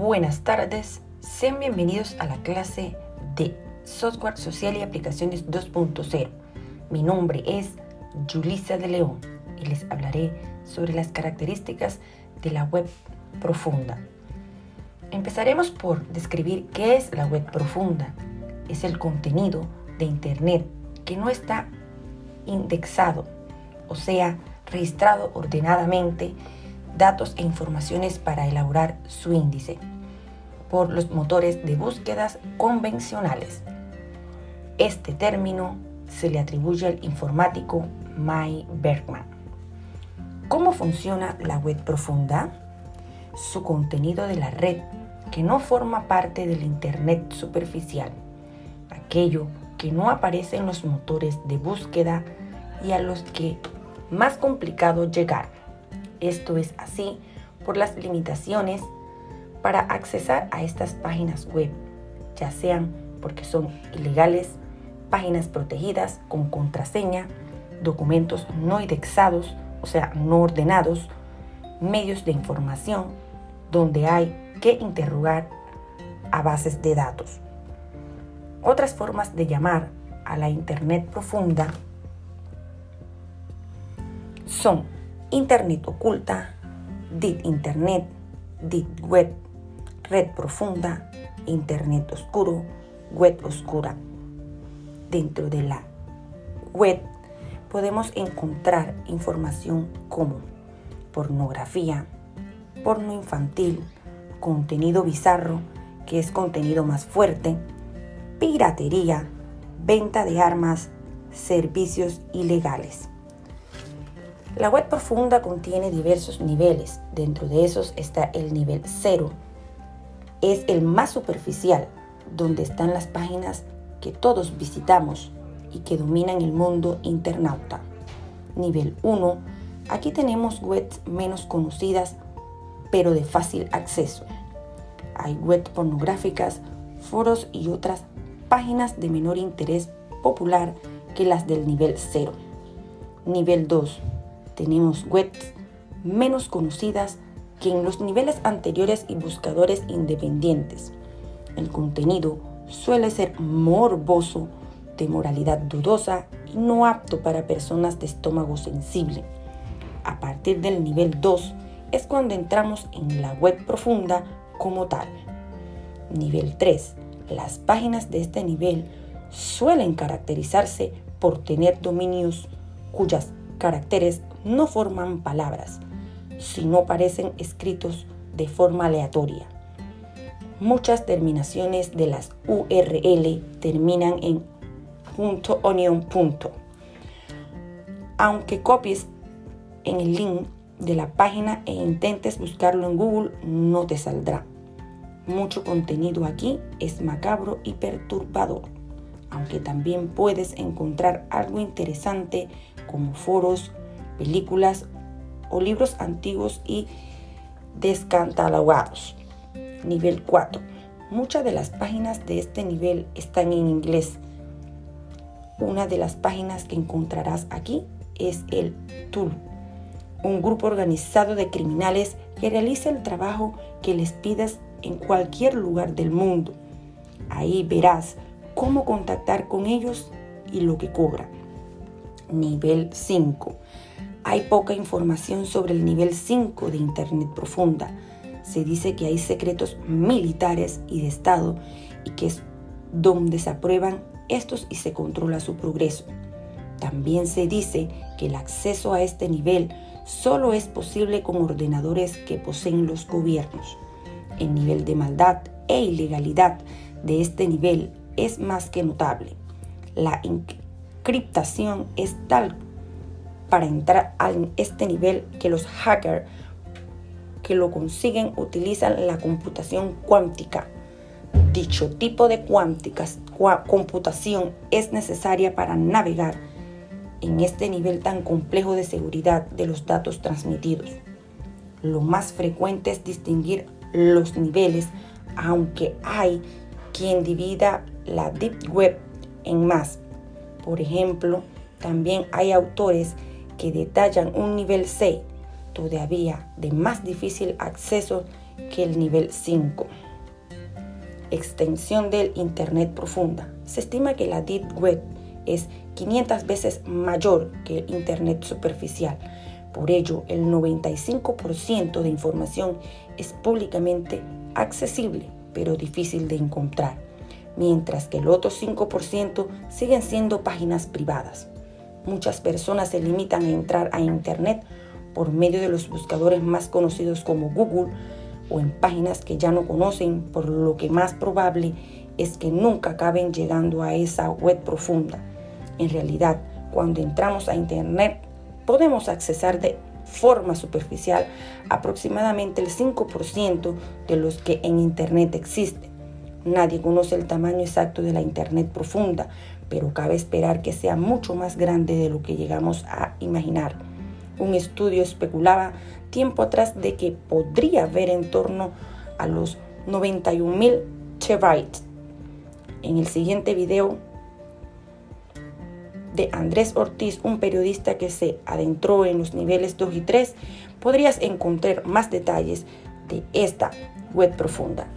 Buenas tardes, sean bienvenidos a la clase de Software Social y Aplicaciones 2.0. Mi nombre es Julissa de León y les hablaré sobre las características de la web profunda. Empezaremos por describir qué es la web profunda. Es el contenido de Internet que no está indexado, o sea, registrado ordenadamente datos e informaciones para elaborar su índice por los motores de búsquedas convencionales. Este término se le atribuye al informático May Bergman. ¿Cómo funciona la web profunda? Su contenido de la red que no forma parte del Internet superficial, aquello que no aparece en los motores de búsqueda y a los que más complicado llegar. Esto es así por las limitaciones para accesar a estas páginas web, ya sean porque son ilegales, páginas protegidas con contraseña, documentos no indexados, o sea, no ordenados, medios de información donde hay que interrogar a bases de datos. Otras formas de llamar a la Internet profunda son Internet oculta, Deep Internet, Deep Web, Red profunda, Internet oscuro, Web oscura. Dentro de la web podemos encontrar información como pornografía, porno infantil, contenido bizarro, que es contenido más fuerte, piratería, venta de armas, servicios ilegales. La web profunda contiene diversos niveles. Dentro de esos está el nivel cero. Es el más superficial, donde están las páginas que todos visitamos y que dominan el mundo internauta. Nivel 1. Aquí tenemos webs menos conocidas, pero de fácil acceso. Hay webs pornográficas, foros y otras páginas de menor interés popular que las del nivel 0. Nivel 2 tenemos webs menos conocidas que en los niveles anteriores y buscadores independientes. El contenido suele ser morboso, de moralidad dudosa y no apto para personas de estómago sensible. A partir del nivel 2 es cuando entramos en la web profunda como tal. Nivel 3. Las páginas de este nivel suelen caracterizarse por tener dominios cuyas caracteres no forman palabras, sino parecen escritos de forma aleatoria. Muchas terminaciones de las URL terminan en .onion. Aunque copies en el link de la página e intentes buscarlo en Google, no te saldrá. Mucho contenido aquí es macabro y perturbador, aunque también puedes encontrar algo interesante como foros, películas o libros antiguos y descatalogados. Nivel 4. Muchas de las páginas de este nivel están en inglés. Una de las páginas que encontrarás aquí es el TUL, un grupo organizado de criminales que realiza el trabajo que les pidas en cualquier lugar del mundo. Ahí verás cómo contactar con ellos y lo que cobran. Nivel 5. Hay poca información sobre el nivel 5 de Internet profunda. Se dice que hay secretos militares y de Estado y que es donde se aprueban estos y se controla su progreso. También se dice que el acceso a este nivel solo es posible con ordenadores que poseen los gobiernos. El nivel de maldad e ilegalidad de este nivel es más que notable. La encriptación es tal para entrar a este nivel que los hackers que lo consiguen utilizan la computación cuántica. Dicho tipo de cuánticas, computación es necesaria para navegar en este nivel tan complejo de seguridad de los datos transmitidos. Lo más frecuente es distinguir los niveles, aunque hay quien divida la Deep Web en más. Por ejemplo, también hay autores que detallan un nivel C todavía de más difícil acceso que el nivel 5. Extensión del Internet profunda. Se estima que la Deep Web es 500 veces mayor que el Internet superficial. Por ello, el 95% de información es públicamente accesible, pero difícil de encontrar, mientras que el otro 5% siguen siendo páginas privadas. Muchas personas se limitan a entrar a Internet por medio de los buscadores más conocidos como Google o en páginas que ya no conocen, por lo que más probable es que nunca acaben llegando a esa web profunda. En realidad, cuando entramos a Internet, podemos accesar de forma superficial aproximadamente el 5% de los que en Internet existen. Nadie conoce el tamaño exacto de la Internet profunda, pero cabe esperar que sea mucho más grande de lo que llegamos a imaginar. Un estudio especulaba tiempo atrás de que podría haber en torno a los 91.000 terabytes. En el siguiente video de Andrés Ortiz, un periodista que se adentró en los niveles 2 y 3, podrías encontrar más detalles de esta web profunda.